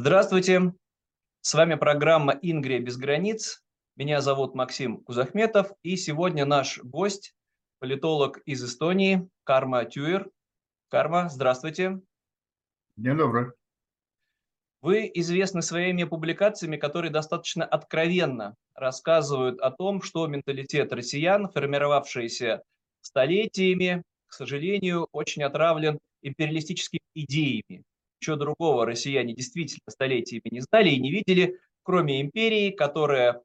Здравствуйте, с вами программа «Ингрия без границ». Меня зовут Максим Кузахметов, и сегодня наш гость, политолог из Эстонии, Карма Тюер. Карма, здравствуйте. День добрый. Вы известны своими публикациями, которые достаточно откровенно рассказывают о том, что менталитет россиян, формировавшийся столетиями, к сожалению, очень отравлен империалистическими идеями. Ничего другого россияне действительно столетиями не знали и не видели, кроме империи, которая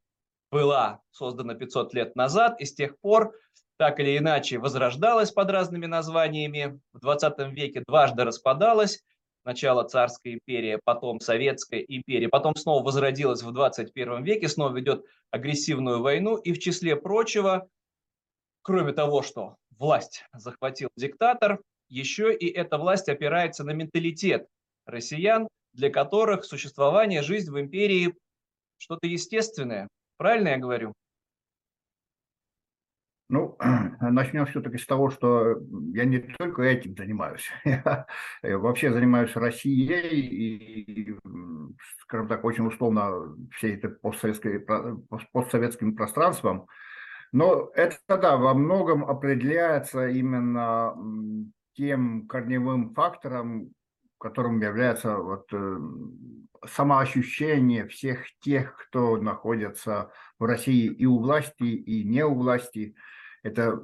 была создана 500 лет назад и с тех пор так или иначе возрождалась под разными названиями, в 20 веке дважды распадалась, сначала царская империя, потом советская империя, потом снова возродилась в 21 веке, снова ведет агрессивную войну. И в числе прочего, кроме того, что власть захватил диктатор, еще и эта власть опирается на менталитет россиян, для которых существование, жизнь в империи что-то естественное. Правильно я говорю? Ну, начнем все-таки с того, что я не только этим занимаюсь. Я вообще занимаюсь Россией и, скажем так, очень условно всей этой постсоветским пространством. Но это, да, во многом определяется именно тем корневым фактором, которым является вот э, самоощущение всех тех, кто находится в России и у власти, и не у власти. Это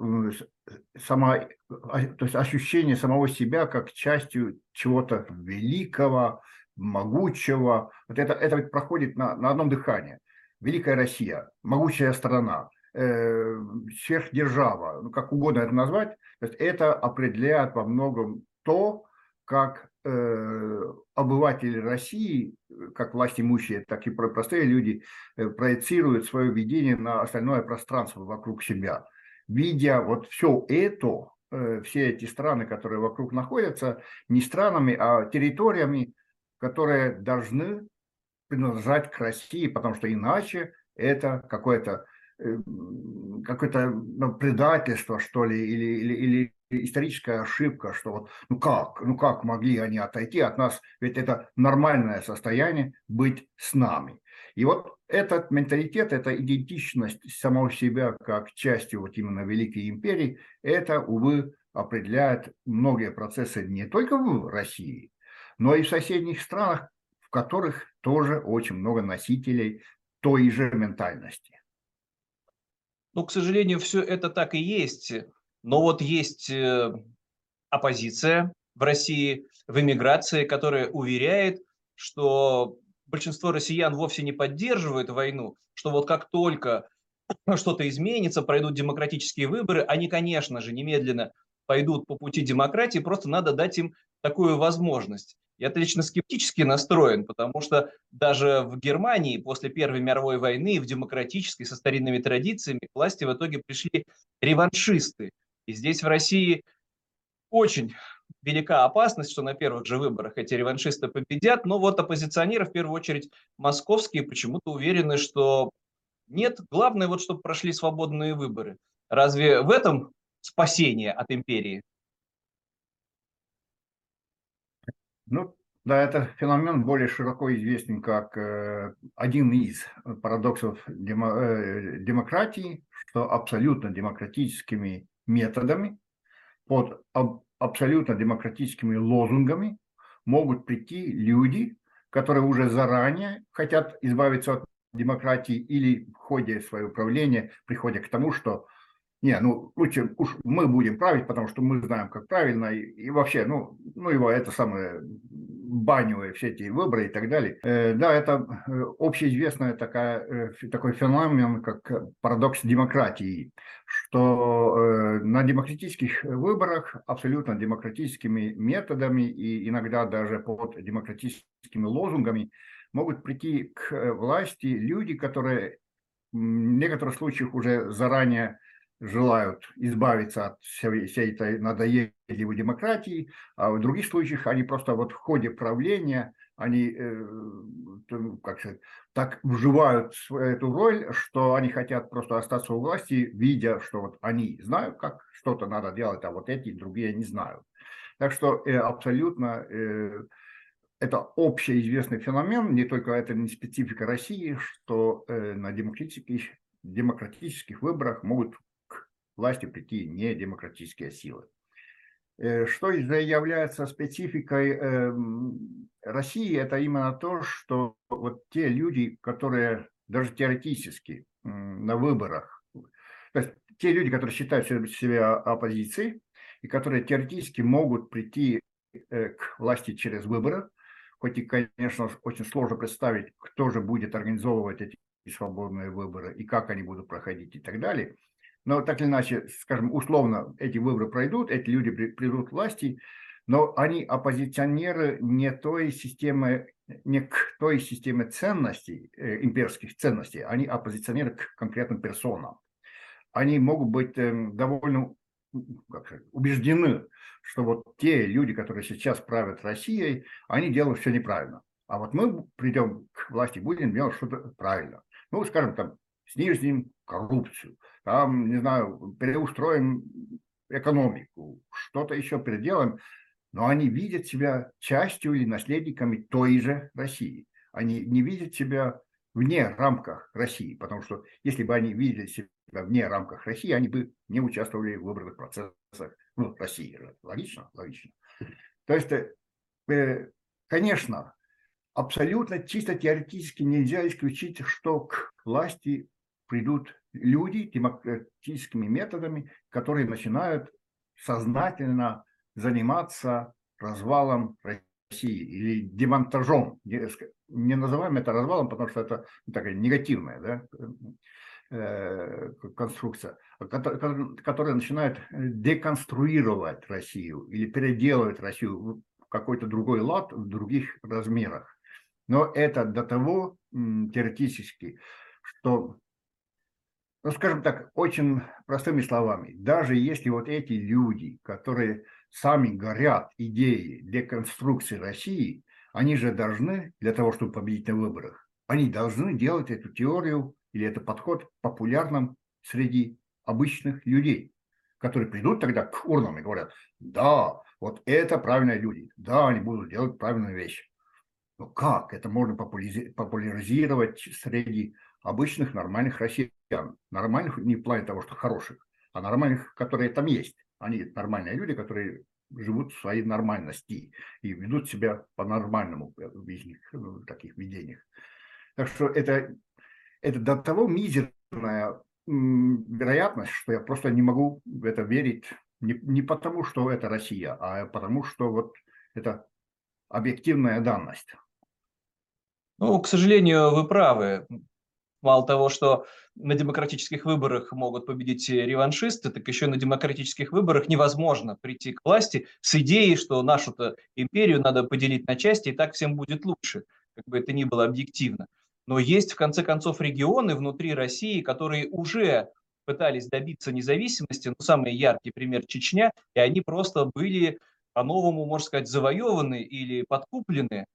само, а, то есть ощущение самого себя как частью чего-то великого, могучего. Вот это, это проходит на, на одном дыхании. Великая Россия, могучая страна, э, сверхдержава, ну, как угодно это назвать, то есть это определяет во многом то, как Э, обыватели России, как власть имущие, так и простые люди, э, проецируют свое видение на остальное пространство вокруг себя. Видя вот все это, э, все эти страны, которые вокруг находятся, не странами, а территориями, которые должны принадлежать к России, потому что иначе это какое-то какое-то ну, предательство, что ли, или, или, или историческая ошибка, что вот, ну как, ну как могли они отойти от нас, ведь это нормальное состояние быть с нами. И вот этот менталитет, эта идентичность самого себя как части вот именно Великой Империи, это, увы, определяет многие процессы не только в России, но и в соседних странах, в которых тоже очень много носителей той же ментальности. Ну, к сожалению, все это так и есть. Но вот есть э, оппозиция в России, в эмиграции, которая уверяет, что большинство россиян вовсе не поддерживает войну, что вот как только что-то изменится, пройдут демократические выборы, они, конечно же, немедленно пойдут по пути демократии, просто надо дать им такую возможность. Я лично скептически настроен, потому что даже в Германии после Первой мировой войны в демократической со старинными традициями к власти в итоге пришли реваншисты. И здесь в России очень велика опасность, что на первых же выборах эти реваншисты победят, но вот оппозиционеры, в первую очередь московские, почему-то уверены, что нет, главное вот, чтобы прошли свободные выборы. Разве в этом спасение от империи? Ну, да, это феномен более широко известен как э, один из парадоксов демо, э, демократии, что абсолютно демократическими методами, под аб абсолютно демократическими лозунгами могут прийти люди, которые уже заранее хотят избавиться от демократии или в ходе своего правления приходят к тому, что не, ну лучше уж мы будем править, потому что мы знаем, как правильно, и, и вообще, ну, ну его это самое баню, все эти выборы и так далее. Э, да, это э, общеизвестная такая, э, такой феномен, как парадокс демократии, что на демократических выборах абсолютно демократическими методами и иногда даже под демократическими лозунгами могут прийти к власти люди, которые в некоторых случаях уже заранее желают избавиться от всей, всей этой надоедливой демократии, а в других случаях они просто вот в ходе правления, они э, как сказать, так вживают эту роль, что они хотят просто остаться у власти, видя, что вот они знают, как что-то надо делать, а вот эти другие не знают. Так что э, абсолютно э, это общеизвестный феномен, не только это не специфика России, что э, на демократических, демократических выборах могут власти прийти не демократические силы. Э, что является спецификой э, России, это именно то, что вот те люди, которые даже теоретически на выборах, то есть те люди, которые считают себя оппозицией, и которые теоретически могут прийти э, к власти через выборы, хоть и, конечно, очень сложно представить, кто же будет организовывать эти свободные выборы и как они будут проходить и так далее. Но так или иначе, скажем, условно эти выборы пройдут, эти люди придут к власти, но они оппозиционеры не той системы, не к той системе ценностей, э, имперских ценностей, они оппозиционеры к конкретным персонам. Они могут быть э, довольно как убеждены, что вот те люди, которые сейчас правят Россией, они делают все неправильно. А вот мы придем к власти, будем делать что-то правильно. Ну, скажем, там, снизим коррупцию, там, не знаю, переустроим экономику, что-то еще переделаем, но они видят себя частью или наследниками той же России. Они не видят себя вне рамках России, потому что если бы они видели себя вне рамках России, они бы не участвовали в выборных процессах ну, России. Логично? Логично. То есть, э, конечно, абсолютно чисто теоретически нельзя исключить, что к власти придут люди демократическими методами, которые начинают сознательно заниматься развалом России или демонтажом. Не называем это развалом, потому что это такая негативная да, э, конструкция, которая начинает деконструировать Россию или переделывать Россию в какой-то другой лад в других размерах. Но это до того теоретически, что ну, скажем так, очень простыми словами, даже если вот эти люди, которые сами горят идеей деконструкции России, они же должны, для того, чтобы победить на выборах, они должны делать эту теорию или этот подход популярным среди обычных людей, которые придут тогда к урнам и говорят, да, вот это правильные люди, да, они будут делать правильную вещь. Но как это можно популяризировать среди обычных нормальных россиян? Нормальных не в плане того, что хороших, а нормальных, которые там есть. Они нормальные люди, которые живут в своей нормальности и ведут себя по-нормальному в их ну, таких видениях. Так что это, это до того мизерная вероятность, что я просто не могу в это верить не, не потому, что это Россия, а потому, что вот это объективная данность. Ну, к сожалению, вы правы. Мало того, что на демократических выборах могут победить реваншисты, так еще на демократических выборах невозможно прийти к власти с идеей, что нашу-то империю надо поделить на части, и так всем будет лучше, как бы это ни было объективно. Но есть, в конце концов, регионы внутри России, которые уже пытались добиться независимости, ну, самый яркий пример Чечня, и они просто были по-новому, можно сказать, завоеваны или подкуплены.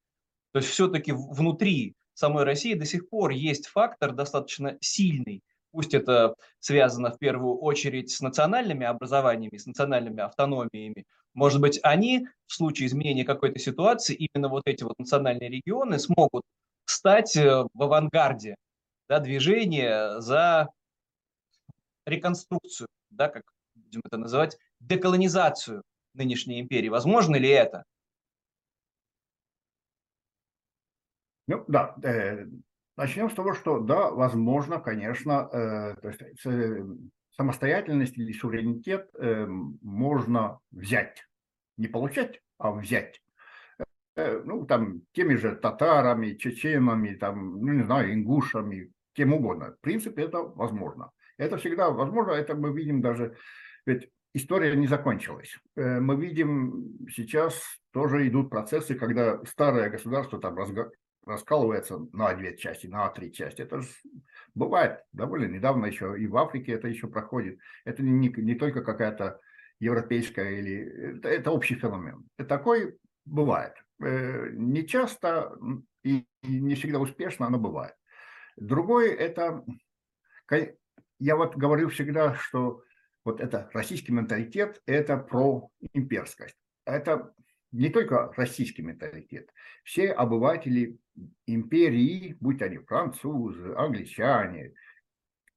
То есть все-таки внутри самой России до сих пор есть фактор достаточно сильный, пусть это связано в первую очередь с национальными образованиями, с национальными автономиями, может быть, они в случае изменения какой-то ситуации, именно вот эти вот национальные регионы смогут стать э, в авангарде да, движения за реконструкцию, да, как будем это называть, деколонизацию нынешней империи. Возможно ли это? Ну да, э, начнем с того, что да, возможно, конечно, э, то есть, э, самостоятельность или суверенитет можно взять, не получать, а взять. Ну, там, теми же татарами, чеченами, там, ну, не знаю, ингушами, кем угодно. В принципе, это возможно. Это всегда возможно, это мы видим даже, ведь история не закончилась. Мы видим сейчас тоже идут процессы, когда старое государство там раскалывается на две части, на три части. Это же бывает довольно недавно еще, и в Африке это еще проходит. Это не, не только какая-то европейская или... Это, это общий феномен. И такой бывает. Э, не часто и не всегда успешно, но бывает. Другое это... Я вот говорю всегда, что вот это российский менталитет, это про имперскость. Это не только российский менталитет, все обыватели империи, будь они французы, англичане,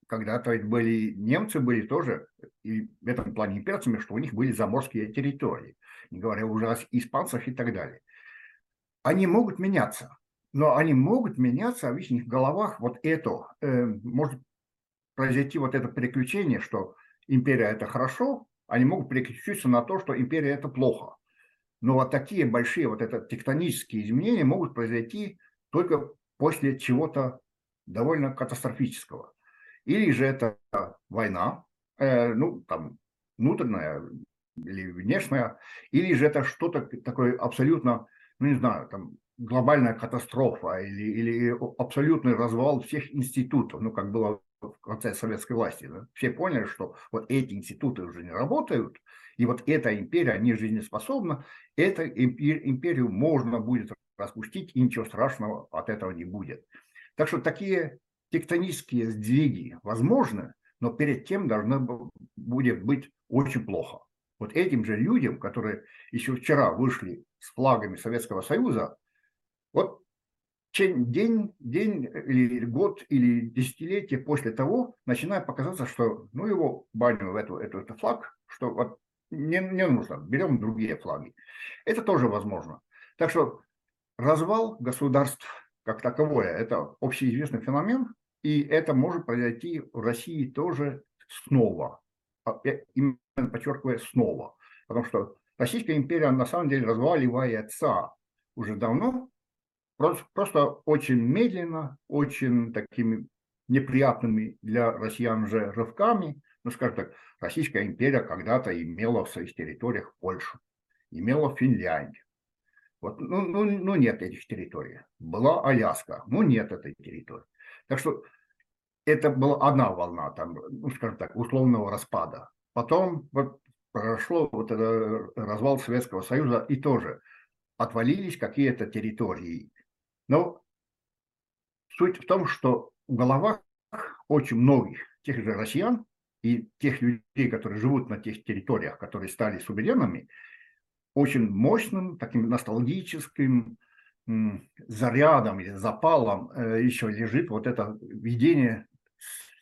когда-то были немцы были тоже и в этом плане имперцами, что у них были заморские территории, не говоря уже о испанцах и так далее. Они могут меняться, но они могут меняться, а в их головах вот это, э, может произойти вот это переключение, что империя это хорошо, они могут переключиться на то, что империя это плохо. Но вот такие большие вот это тектонические изменения могут произойти только после чего-то довольно катастрофического. Или же это война, э, ну, там, внутренняя или внешняя, или же это что-то такое абсолютно, ну, не знаю, там, глобальная катастрофа или, или абсолютный развал всех институтов, ну, как было в конце советской власти. Да? Все поняли, что вот эти институты уже не работают, и вот эта империя не жизнеспособна, эту империю можно будет распустить, и ничего страшного от этого не будет. Так что такие тектонические сдвиги возможны, но перед тем должно будет быть очень плохо. Вот этим же людям, которые еще вчера вышли с флагами Советского Союза, вот день, день или год или десятилетие после того начинает показаться, что ну его баню в эту, эту, эту флаг, что вот не, не нужно, берем другие флаги. Это тоже возможно. Так что развал государств как таковое. Это общеизвестный феномен, и это может произойти в России тоже снова. А, именно подчеркиваю, снова. Потому что Российская империя на самом деле разваливается уже давно, просто, просто очень медленно, очень такими неприятными для россиян же рывками. Ну, скажем так, Российская империя когда-то имела в своих территориях Польшу, имела Финляндию, вот, ну, ну, ну, нет этих территорий. Была Аляска, ну, нет этой территории. Так что это была одна волна, там, ну, скажем так, условного распада. Потом вот прошло вот это развал Советского Союза, и тоже отвалились какие-то территории. Но суть в том, что в головах очень многих тех же россиян и тех людей, которые живут на тех территориях, которые стали суверенными, очень мощным, таким ностальгическим зарядом или запалом э, еще лежит вот это видение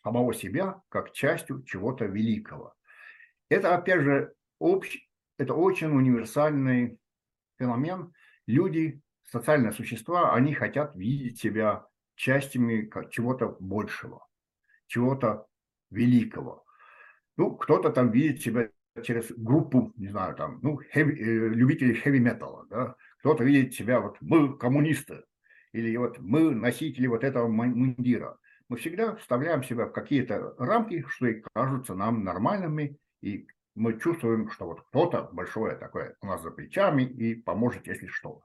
самого себя как частью чего-то великого. Это, опять же, общ... это очень универсальный феномен. Люди, социальные существа, они хотят видеть себя частями чего-то большего, чего-то великого. Ну, кто-то там видит себя через группу, не знаю, там, ну, heavy, э, любителей хэви-металла, да, кто-то видит себя, вот, мы коммунисты, или вот мы носители вот этого мундира. Мы всегда вставляем себя в какие-то рамки, что и кажутся нам нормальными, и мы чувствуем, что вот кто-то большое такое у нас за плечами и поможет, если что.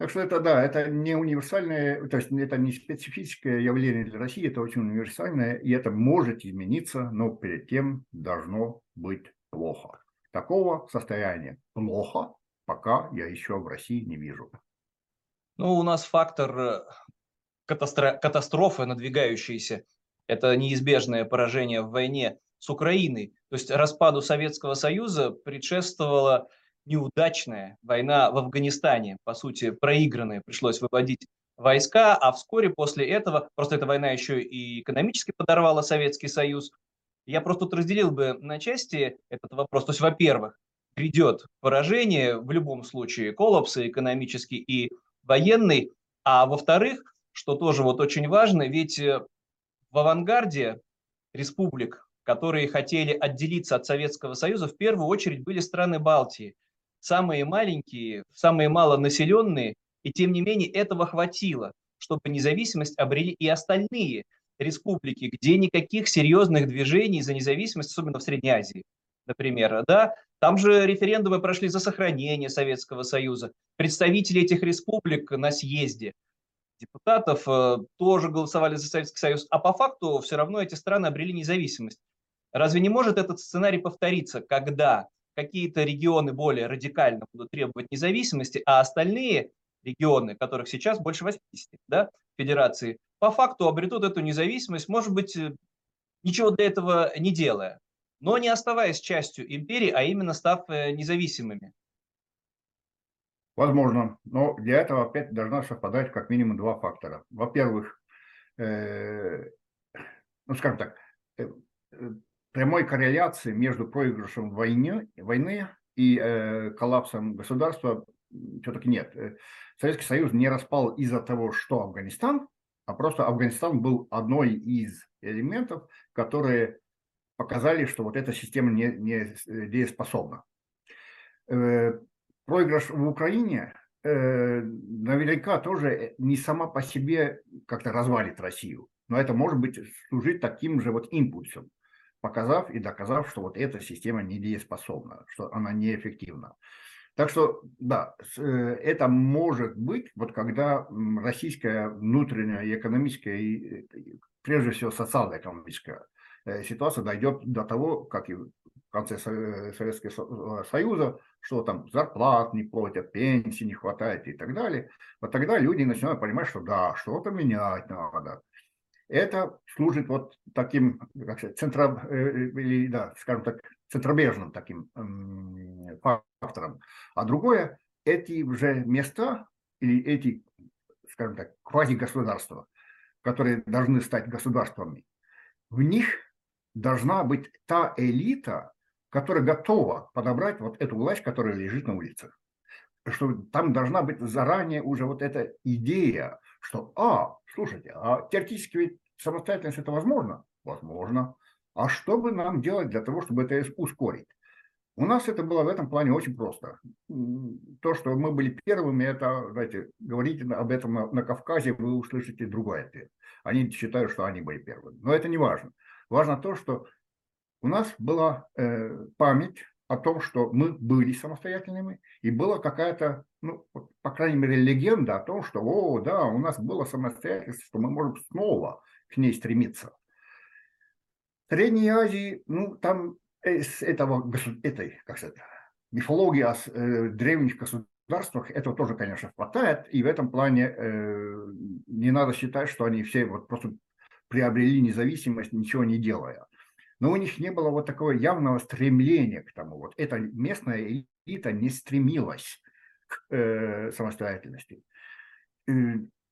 Так что это, да, это не универсальное, то есть это не специфическое явление для России, это очень универсальное, и это может измениться, но перед тем должно быть плохо. Такого состояния плохо, пока я еще в России не вижу. Ну, у нас фактор э, катастро катастрофы надвигающейся, это неизбежное поражение в войне с Украиной. То есть распаду Советского Союза предшествовала неудачная война в Афганистане, по сути, проигранная, пришлось выводить войска, а вскоре после этого, просто эта война еще и экономически подорвала Советский Союз. Я просто тут разделил бы на части этот вопрос. То есть, во-первых, грядет поражение, в любом случае, коллапса экономический и военный, а во-вторых, что тоже вот очень важно, ведь э, в авангарде республик, которые хотели отделиться от Советского Союза, в первую очередь были страны Балтии – самые маленькие, самые малонаселенные, и тем не менее этого хватило, чтобы независимость обрели и остальные республики, где никаких серьезных движений за независимость, особенно в Средней Азии, например, да, там же референдумы прошли за сохранение Советского Союза. Представители этих республик на съезде депутатов э, тоже голосовали за Советский Союз, а по факту все равно эти страны обрели независимость. Разве не может этот сценарий повториться, когда какие-то регионы более радикально будут требовать независимости, а остальные регионы, которых сейчас больше 80, да, федерации, по факту обретут эту независимость, может быть, э, ничего для этого не делая, но не оставаясь частью империи, а именно став э, независимыми. Возможно, но для этого опять должна совпадать как минимум два фактора. Во-первых, э, ну скажем так, прямой корреляции между проигрышем войны, войны и э, коллапсом государства все-таки нет. Э, Советский Союз не распал из-за того, что Афганистан, а просто Афганистан был одной из элементов, которые показали, что вот эта система не, не дееспособна. Э, проигрыш в Украине э, наверняка тоже не сама по себе как-то развалит Россию, но это может быть служить таким же вот импульсом, показав и доказав, что вот эта система не дееспособна, что она неэффективна. Так что, да, э, это может быть, вот когда российская внутренняя экономическая и, прежде всего, социально-экономическая э, ситуация дойдет до того, как и в конце э, Советского Союза, что там зарплат не платят, пенсии не хватает и так далее, вот тогда люди начинают понимать, что да, что-то менять надо. Это служит вот таким, как сказать, центро, или, да, скажем так, центробежным таким фактором. А другое, эти уже места или эти, скажем так, квазигосударства, которые должны стать государствами, в них должна быть та элита, которая готова подобрать вот эту власть, которая лежит на улицах. Что там должна быть заранее уже вот эта идея, что, а, слушайте, а теоретически ведь самостоятельность это возможно? Возможно. А что бы нам делать для того, чтобы это ускорить? У нас это было в этом плане очень просто. То, что мы были первыми, это, знаете, говорите об этом на, на Кавказе, вы услышите другой ответ. Они считают, что они были первыми. Но это не важно. Важно то, что у нас была э, память о том, что мы были самостоятельными, и была какая-то, ну, по крайней мере, легенда о том, что, о, да, у нас было самостоятельство, что мы можем снова к ней стремиться. В Средней Азии, ну, там из этого, этой, как сказать, мифологии о э, древних государствах этого тоже, конечно, хватает, и в этом плане э, не надо считать, что они все вот просто приобрели независимость, ничего не делая. Но у них не было вот такого явного стремления к тому. Вот эта местная элита не стремилась к э, самостоятельности. Э,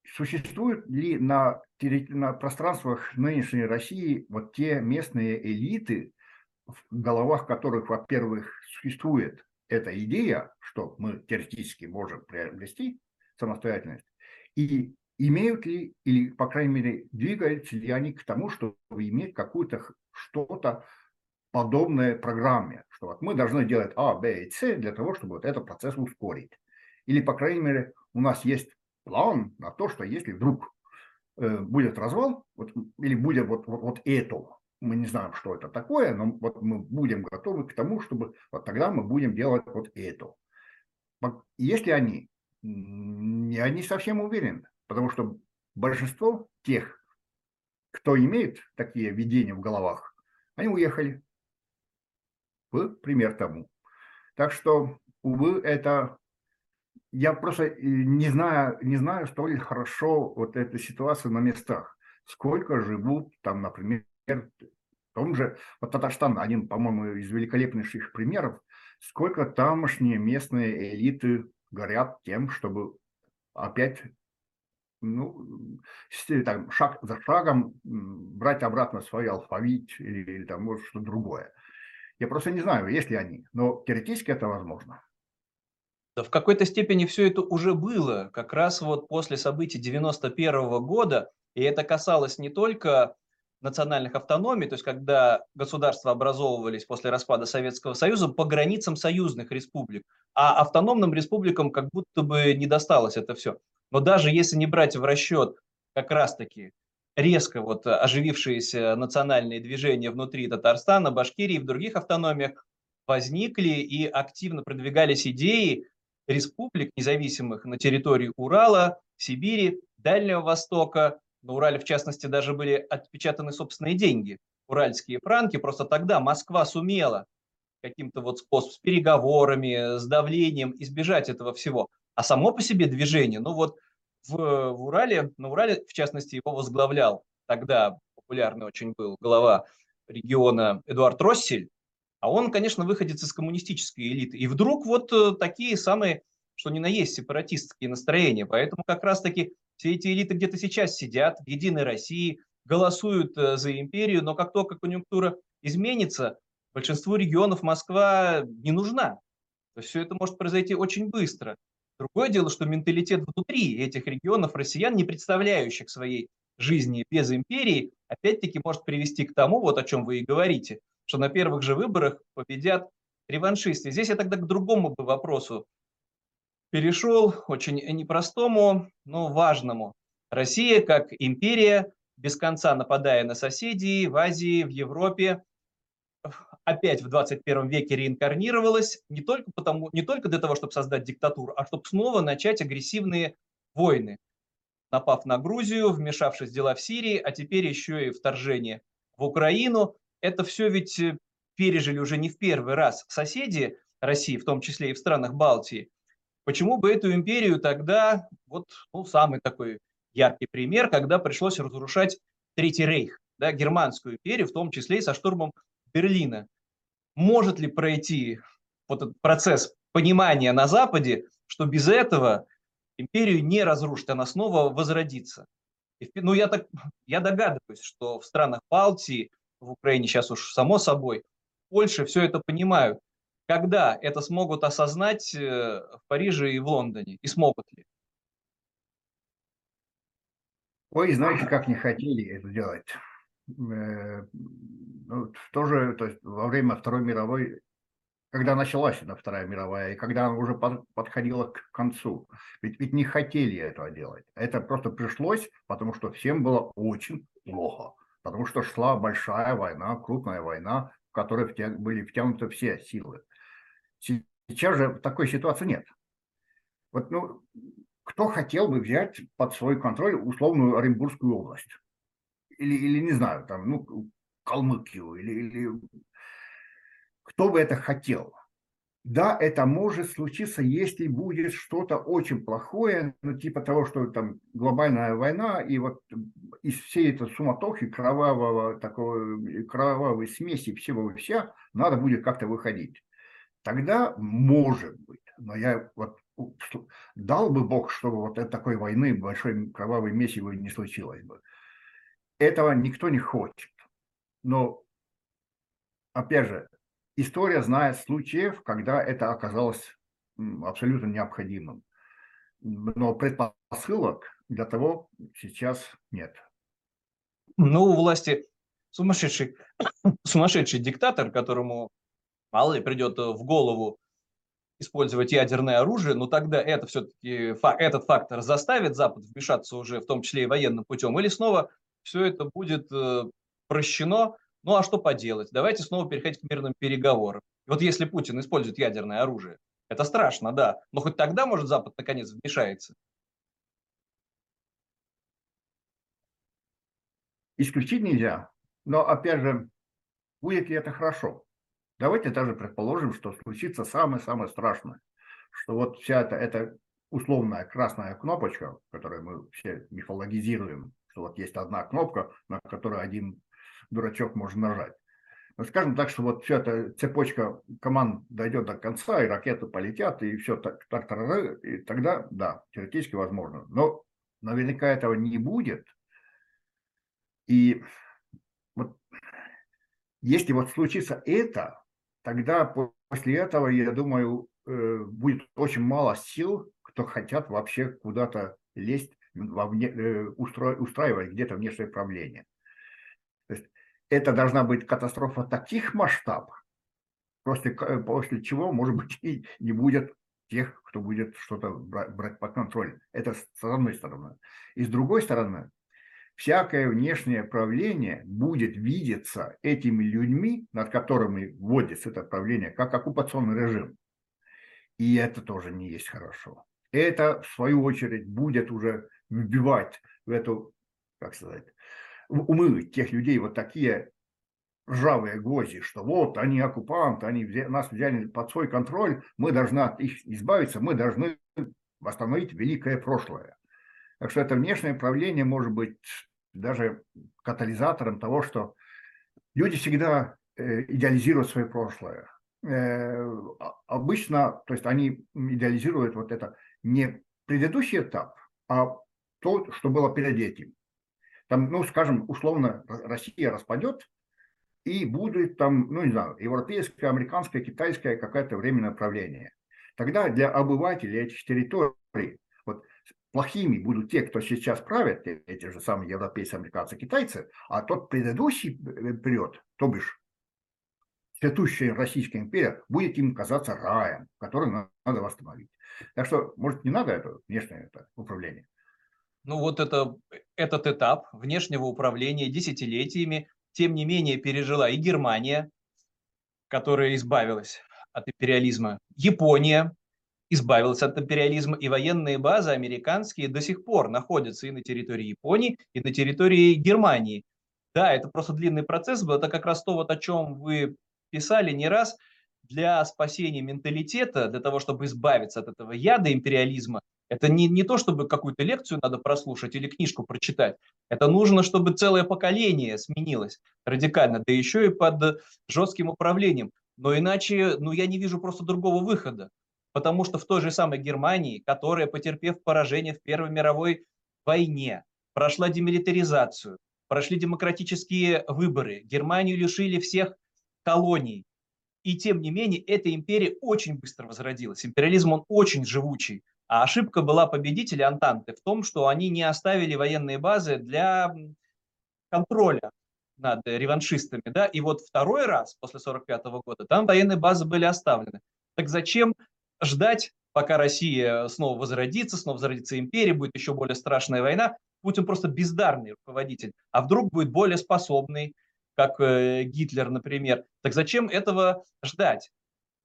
существуют ли на, на пространствах нынешней России вот те местные элиты, в головах которых, во-первых, существует эта идея, что мы теоретически можем приобрести самостоятельность, и имеют ли, или, по крайней мере, двигаются ли они к тому, чтобы иметь какую-то что-то подобное программе, что вот мы должны делать А, Б и С для того, чтобы вот этот процесс ускорить. Или, по крайней мере, у нас есть план на то, что если вдруг э, будет развал, вот, или будет вот, вот, вот это, мы не знаем, что это такое, но вот мы будем готовы к тому, чтобы вот тогда мы будем делать вот это. Если они, я не совсем уверен, потому что большинство тех, кто имеет такие видения в головах, они уехали. Вы пример тому. Так что, увы, это я просто э, не знаю, не знаю столь хорошо вот эту ситуацию на местах. Сколько живут там, например, в том же, вот Татарстан, один, по-моему, из великолепнейших примеров, сколько тамошние местные элиты горят тем, чтобы опять ну, там, шаг за шагом брать обратно свой алфавит или, или там, может, что-то другое. Я просто не знаю, есть ли они, но теоретически это возможно. Да в какой-то степени все это уже было, как раз вот после событий 91 года, и это касалось не только национальных автономий, то есть когда государства образовывались после распада Советского Союза по границам союзных республик, а автономным республикам как будто бы не досталось это все. Но даже если не брать в расчет как раз-таки резко вот оживившиеся национальные движения внутри Татарстана, Башкирии и в других автономиях, возникли и активно продвигались идеи республик независимых на территории Урала, Сибири, Дальнего Востока. На Урале, в частности, даже были отпечатаны собственные деньги, уральские франки. Просто тогда Москва сумела каким-то вот способом, с переговорами, с давлением избежать этого всего. А само по себе движение, ну вот в, в Урале, на Урале, в частности, его возглавлял тогда популярный очень был глава региона Эдуард Россель, а он, конечно, выходит из коммунистической элиты. И вдруг вот э, такие самые что ни на есть сепаратистские настроения. Поэтому как раз-таки все эти элиты где-то сейчас сидят в Единой России, голосуют э, за империю, но как только конъюнктура изменится, большинству регионов Москва не нужна. То есть все это может произойти очень быстро. Другое дело, что менталитет внутри этих регионов россиян, не представляющих своей жизни без империи, опять-таки может привести к тому, вот о чем вы и говорите, что на первых же выборах победят реваншисты. Здесь я тогда к другому бы вопросу перешел, очень непростому, но важному. Россия как империя, без конца нападая на соседей в Азии, в Европе, опять в 21 веке реинкарнировалась не только, потому, не только для того, чтобы создать диктатуру, а чтобы снова начать агрессивные войны, напав на Грузию, вмешавшись в дела в Сирии, а теперь еще и вторжение в Украину. Это все ведь э, пережили уже не в первый раз соседи России, в том числе и в странах Балтии. Почему бы эту империю тогда, вот ну, самый такой яркий пример, когда пришлось разрушать Третий Рейх, да, германскую империю, в том числе и со штурмом Берлина. Может ли пройти вот этот процесс понимания на Западе, что без этого империю не разрушить, она снова возродится? Ну, я, так, я догадываюсь, что в странах Балтии, в Украине сейчас уж само собой, в Польше все это понимают. Когда это смогут осознать э, в Париже и в Лондоне? И смогут ли? Ой, знаете, как не хотели это делать. Э, ну, тоже то есть, во время Второй мировой, когда началась она Вторая мировая, и когда она уже под, подходила к концу, ведь, ведь не хотели этого делать. Это просто пришлось, потому что всем было очень плохо, потому что шла большая война, крупная война, в которой втя, были втянуты все силы. Сейчас же такой ситуации нет. Вот, ну, кто хотел бы взять под свой контроль условную Оренбургскую область? Или, или не знаю, там, ну, Калмыкию, или, или кто бы это хотел. Да, это может случиться, если будет что-то очень плохое, ну, типа того, что там глобальная война, и вот из всей этой суматохи, кровавого, такого, кровавой смеси всего и вся, надо будет как-то выходить. Тогда может быть, но я вот дал бы Бог, чтобы вот такой войны, большой кровавой месивой не случилось бы. Этого никто не хочет. Но, опять же, история знает случаев, когда это оказалось абсолютно необходимым. Но предпосылок для того сейчас нет. Ну, у власти сумасшедший, сумасшедший диктатор, которому мало ли придет в голову использовать ядерное оружие, но тогда это все-таки этот фактор заставит Запад вмешаться уже, в том числе и военным путем, или снова все это будет э, прощено. Ну а что поделать? Давайте снова переходить к мирным переговорам. вот если Путин использует ядерное оружие, это страшно, да, но хоть тогда, может, Запад наконец вмешается. Исключить нельзя, но, опять же, будет ли это хорошо? Давайте даже предположим, что случится самое-самое страшное, что вот вся эта, эта условная красная кнопочка, которую мы все мифологизируем, вот есть одна кнопка, на которую один дурачок может нажать. Но скажем так, что вот вся эта цепочка команд дойдет до конца, и ракеты полетят, и все так, так и тогда, да, теоретически возможно. Но наверняка этого не будет. И вот если вот случится это, тогда после этого, я думаю, э, будет очень мало сил, кто хотят вообще куда-то лезть э, устро, устраивать где-то внешнее правление. То есть это должна быть катастрофа таких масштабов, после, после чего, может быть, и не будет тех, кто будет что-то брать под контроль. Это с одной стороны. И с другой стороны, всякое внешнее правление будет видеться этими людьми, над которыми вводится это правление, как оккупационный режим. И это тоже не есть хорошо. Это, в свою очередь, будет уже вбивать в эту, как сказать, в умы тех людей вот такие ржавые гвозди, что вот они оккупанты, они нас взяли под свой контроль, мы должны от их избавиться, мы должны восстановить великое прошлое. Так что это внешнее правление может быть даже катализатором того, что люди всегда э, идеализируют свое прошлое. э, обычно, то есть они идеализируют вот это не предыдущий этап, а то, что было перед этим. Там, ну, скажем, условно, Россия распадет, и будет там, ну, не знаю, европейское, американское, китайское какое-то временное правление. Тогда для обывателей этих территорий, вот плохими будут те, кто сейчас правят, эти же самые европейцы, американцы, китайцы, а тот предыдущий э, период, то бишь цветущая Российская империя, будет им казаться раем, который надо восстановить. Так что, может, не надо это внешнее это управление? Ну вот это, этот этап внешнего управления десятилетиями, тем не менее, пережила и Германия, которая избавилась от империализма, Япония избавилась от империализма, и военные базы американские до сих пор находятся и на территории Японии, и на территории Германии. Да, это просто длинный процесс был, это как раз то, вот о чем вы писали не раз, для спасения менталитета, для того, чтобы избавиться от этого яда империализма, это не, не то, чтобы какую-то лекцию надо прослушать или книжку прочитать. Это нужно, чтобы целое поколение сменилось радикально, да еще и под жестким управлением. Но иначе, ну, я не вижу просто другого выхода. Потому что в той же самой Германии, которая, потерпев поражение в Первой мировой войне, прошла демилитаризацию, прошли демократические выборы, Германию лишили всех колоний, и тем не менее, эта империя очень быстро возродилась. Империализм, он очень живучий. А ошибка была победителей Антанты в том, что они не оставили военные базы для контроля над реваншистами. Да? И вот второй раз, после 1945 года, там военные базы были оставлены. Так зачем ждать, пока Россия снова возродится, снова возродится империя, будет еще более страшная война? Путин просто бездарный руководитель. А вдруг будет более способный, как э, Гитлер, например. Так зачем этого ждать?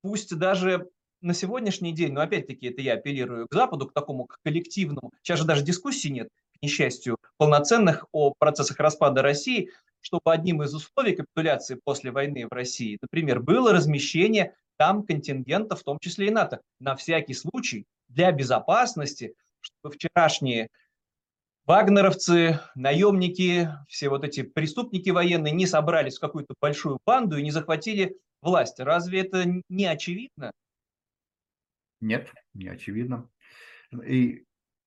Пусть даже на сегодняшний день, но опять-таки это я апеллирую к Западу, к такому к коллективному, сейчас же даже дискуссий нет, к несчастью, полноценных о процессах распада России, чтобы одним из условий капитуляции после войны в России, например, было размещение там контингента, в том числе и НАТО, на всякий случай для безопасности, чтобы вчерашние вагнеровцы, наемники, все вот эти преступники военные не собрались в какую-то большую банду и не захватили власть. Разве это не очевидно? Нет, не очевидно. И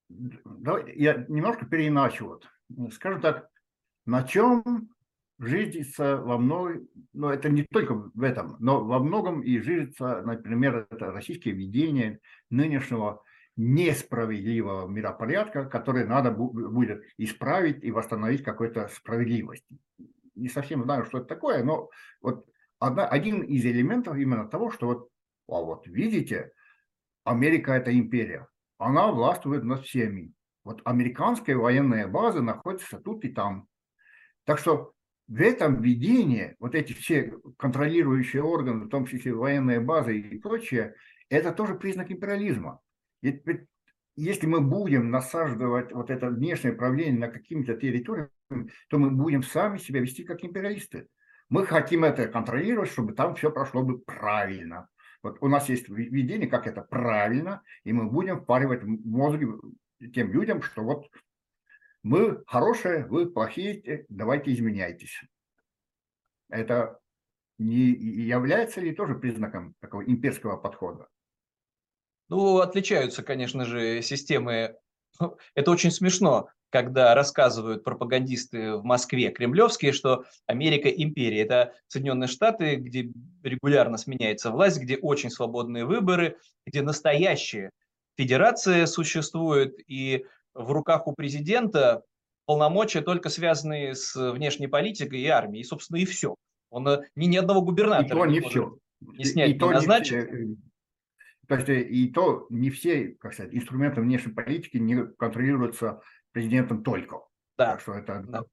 давай, я немножко переиначу. Вот. Скажем так, на чем жизнится во многом, но это не только в этом, но во многом и жизнится, например, это российское видение нынешнего несправедливого миропорядка, который надо будет исправить и восстановить какую-то справедливость. Не совсем знаю, что это такое, но вот одна, один из элементов именно того, что вот, а вот видите, Америка – это империя, она властвует над всеми. Вот американская военная база находится тут и там. Так что в этом видении вот эти все контролирующие органы, в том числе военная база и прочее, это тоже признак империализма. Если мы будем насаждать вот это внешнее правление на каким-то территориям, то мы будем сами себя вести как империалисты. Мы хотим это контролировать, чтобы там все прошло бы правильно. Вот у нас есть видение, как это правильно, и мы будем впаривать мозги тем людям, что вот мы хорошие, вы плохие, давайте изменяйтесь. Это не является ли тоже признаком такого имперского подхода? Ну, отличаются, конечно же, системы. Это очень смешно, когда рассказывают пропагандисты в Москве, кремлевские, что Америка – империя. Это Соединенные Штаты, где регулярно сменяется власть, где очень свободные выборы, где настоящая федерация существует, и в руках у президента полномочия только связанные с внешней политикой и армией. И, собственно, и все. Он э, ни, ни одного губернатора и то не, не все. не снять, и не назначить. Не то есть и то не все, как сказать, инструменты внешней политики не контролируются президентом только. Да. Так что это... Да.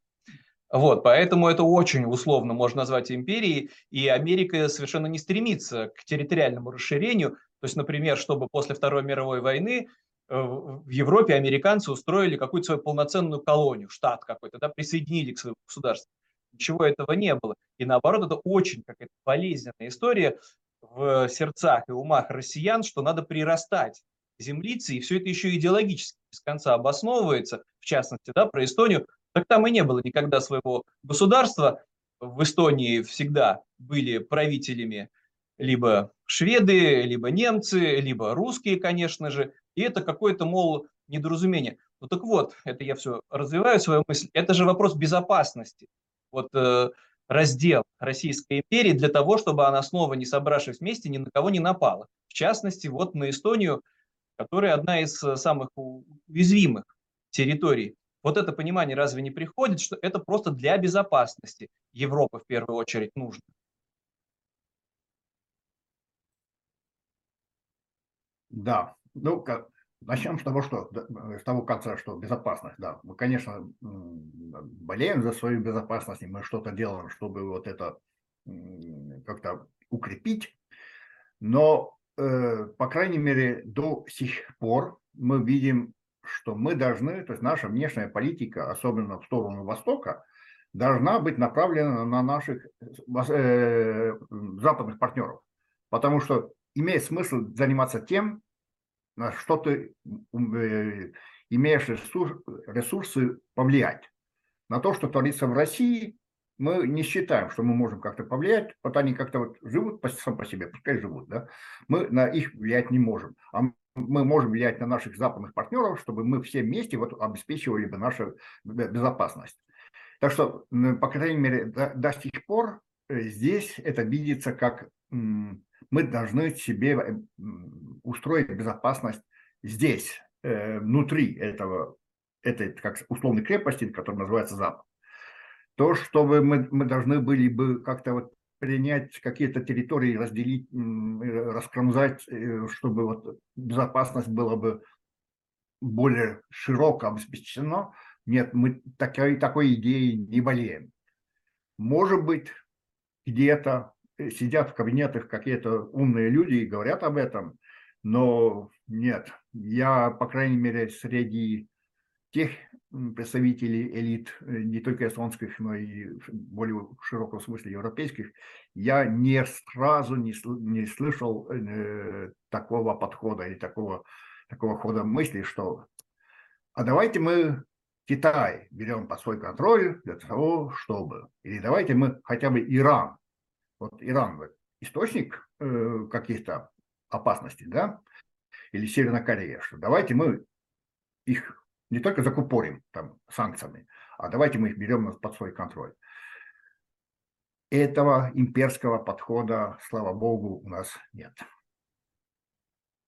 Вот, поэтому это очень условно можно назвать империей, и Америка совершенно не стремится к территориальному расширению. То есть, например, чтобы после Второй мировой войны э, в Европе американцы устроили какую-то свою полноценную колонию, штат какой-то, да, присоединили к своему государству. Ничего этого не было. И наоборот, это очень какая-то болезненная история, в сердцах и умах россиян, что надо прирастать землицы, и все это еще идеологически без конца обосновывается, в частности, да, про Эстонию, так там и не было никогда своего государства. В Эстонии всегда были правителями либо шведы, либо немцы, либо русские, конечно же. И это какое-то, мол, недоразумение. Ну так вот, это я все развиваю свою мысль. Это же вопрос безопасности. Вот э, раздел Российской империи для того, чтобы она снова, не собравшись вместе, ни на кого не напала. В частности, вот на Эстонию, которая одна из э, самых уязвимых территорий. Вот это понимание разве не приходит, что это просто для безопасности Европы в первую очередь нужно? Да, ну, как, начнем с того, что с того конца, что безопасность, да, мы, конечно, болеем за свою безопасность, и мы что-то делаем, чтобы вот это как-то укрепить, но, э, по крайней мере, до сих пор мы видим, что мы должны, то есть наша внешняя политика, особенно в сторону Востока, должна быть направлена на наших э, западных партнеров, потому что имеет смысл заниматься тем, на что ты э, имеешь ресурсы повлиять. На то, что творится в России, мы не считаем, что мы можем как-то повлиять, вот они как-то вот живут сам по себе, пускай живут, да, мы на их влиять не можем. А мы можем влиять на наших западных партнеров, чтобы мы все вместе вот обеспечивали бы нашу безопасность. Так что, по крайней мере, до, до сих пор э, здесь это видится как мы должны себе э, устроить безопасность здесь, э, внутри этого, этой как условной крепости, которая называется Запад. То, чтобы мы, мы должны были бы как-то вот принять какие-то территории, разделить, раскромзать, э, чтобы вот безопасность была бы более широко обеспечена. Нет, мы такой, такой идеей не болеем. Может быть, где-то Э, сидят в кабинетах какие-то умные люди и говорят об этом, но нет, я, по крайней мере, среди тех представителей элит, э, не только эстонских, но и в более широком смысле европейских, я не сразу не, не слышал э, такого подхода или такого, такого хода мысли, что а давайте мы Китай берем под свой контроль для того, чтобы, или давайте мы хотя бы Иран вот Иран источник э, каких-то опасностей, да, или Северная Корея, что давайте мы их не только закупорим там санкциями, а давайте мы их берем под свой контроль. Этого имперского подхода, слава богу, у нас нет.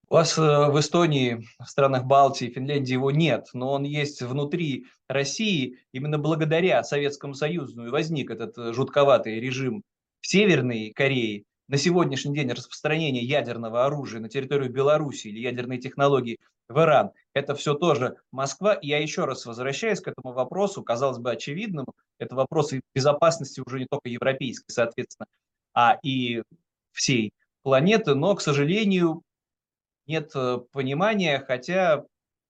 У вас э, в Эстонии, в странах Балтии, Финляндии его нет, но он есть внутри России. Именно благодаря Советскому Союзу и возник этот э, жутковатый режим в Северной Корее на сегодняшний день распространение ядерного оружия на территорию Беларуси или ядерные технологии в Иран, это все тоже Москва. Я еще раз возвращаюсь к этому вопросу, казалось бы, очевидному. Это вопрос безопасности уже не только европейской, соответственно, а и всей планеты. Но, к сожалению, нет э, понимания, хотя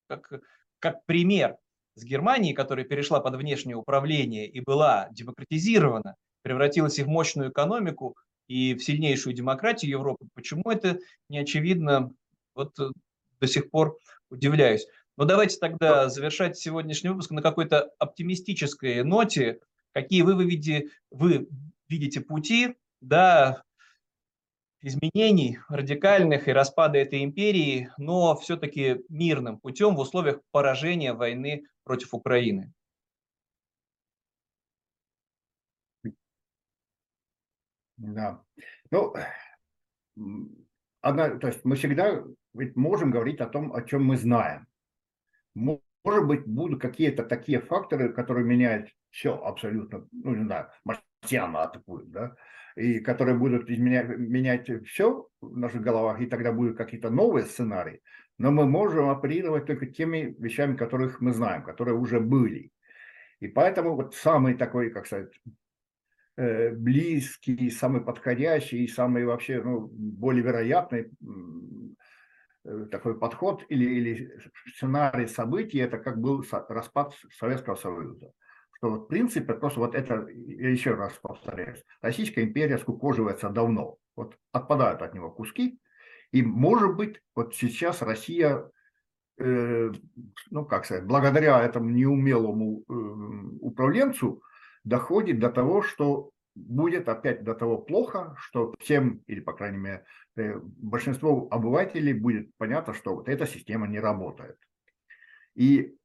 как, как пример с Германией, которая перешла под внешнее управление и была демократизирована, превратилась и в мощную экономику, и в сильнейшую демократию Европы. Почему это не очевидно? Вот э, до сих пор удивляюсь. Но давайте тогда завершать сегодняшний выпуск на какой-то оптимистической ноте. Какие вы, вы, видите, вы видите пути да, изменений радикальных и распада этой империи, но все-таки мирным путем в условиях поражения войны против Украины? Да. Ну, одна, то есть мы всегда ведь можем говорить о том, о чем мы знаем. Может быть, будут какие-то такие факторы, которые меняют все абсолютно, ну, не знаю, марсиана атакуют, да, и которые будут изменять, менять все в наших головах, и тогда будут какие-то новые сценарии. Но мы можем оперировать только теми вещами, которых мы знаем, которые уже были. И поэтому вот самый такой, как сказать, Э, близкий, самый подходящий, самый вообще ну, более вероятный такой подход или, или сценарий событий, это как был распад Советского Союза. Что вот в принципе просто вот это, я еще раз повторяюсь, Российская империя скукоживается давно. Вот отпадают от него куски, и может быть вот сейчас Россия э, ну, как сказать, благодаря этому неумелому э, управленцу доходит до того, что будет опять до того плохо, что всем, или, по крайней мере, э, большинству обывателей будет понятно, что вот эта система не работает. И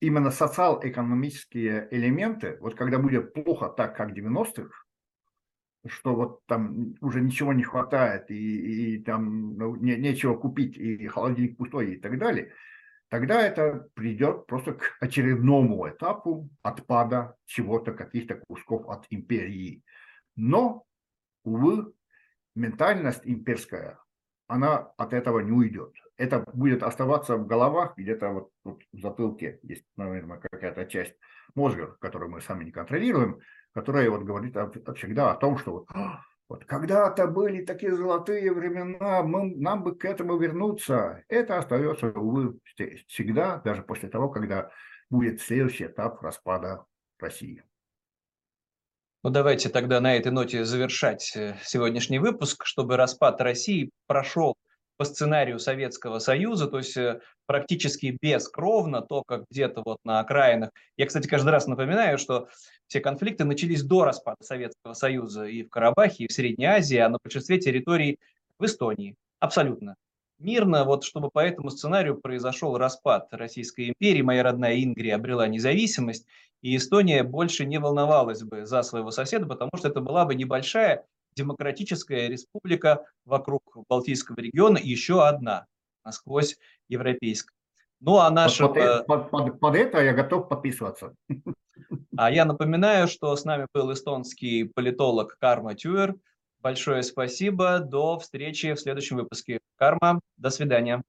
именно социал-экономические элементы, вот когда будет плохо так, как в 90-х, что вот там уже ничего не хватает, и, и там ну, не, нечего купить, и холодильник пустой, и так далее, тогда это придет просто к очередному этапу отпада чего-то, каких-то кусков от империи. Но, увы, ментальность имперская, она от этого не уйдет. Это будет оставаться в головах, где-то вот, вот в затылке есть, наверное, какая-то часть мозга, которую мы сами не контролируем, которая вот говорит всегда о том, что вот, «А, вот когда-то были такие золотые времена, мы, нам бы к этому вернуться. Это остается, увы, всегда, даже после того, когда будет следующий этап распада России. Ну, давайте тогда на этой ноте завершать э, сегодняшний выпуск, чтобы распад России прошел по сценарию Советского Союза, то есть э, практически бескровно, только где-то вот на окраинах. Я, кстати, каждый раз напоминаю, что все конфликты начались до распада Советского Союза и в Карабахе, и в Средней Азии, а на большинстве территорий в Эстонии. Абсолютно. Мирно, вот чтобы по этому сценарию произошел распад Российской империи, моя родная Ингрия обрела независимость, и Эстония больше не волновалась бы за своего соседа, потому что это была бы небольшая демократическая республика вокруг Балтийского региона, и еще одна, насквозь европейская. Ну, а наша... Под, под, под, под это я готов подписываться. А я напоминаю, что с нами был эстонский политолог Карма Тюер. Большое спасибо. До встречи в следующем выпуске. Карма, до свидания.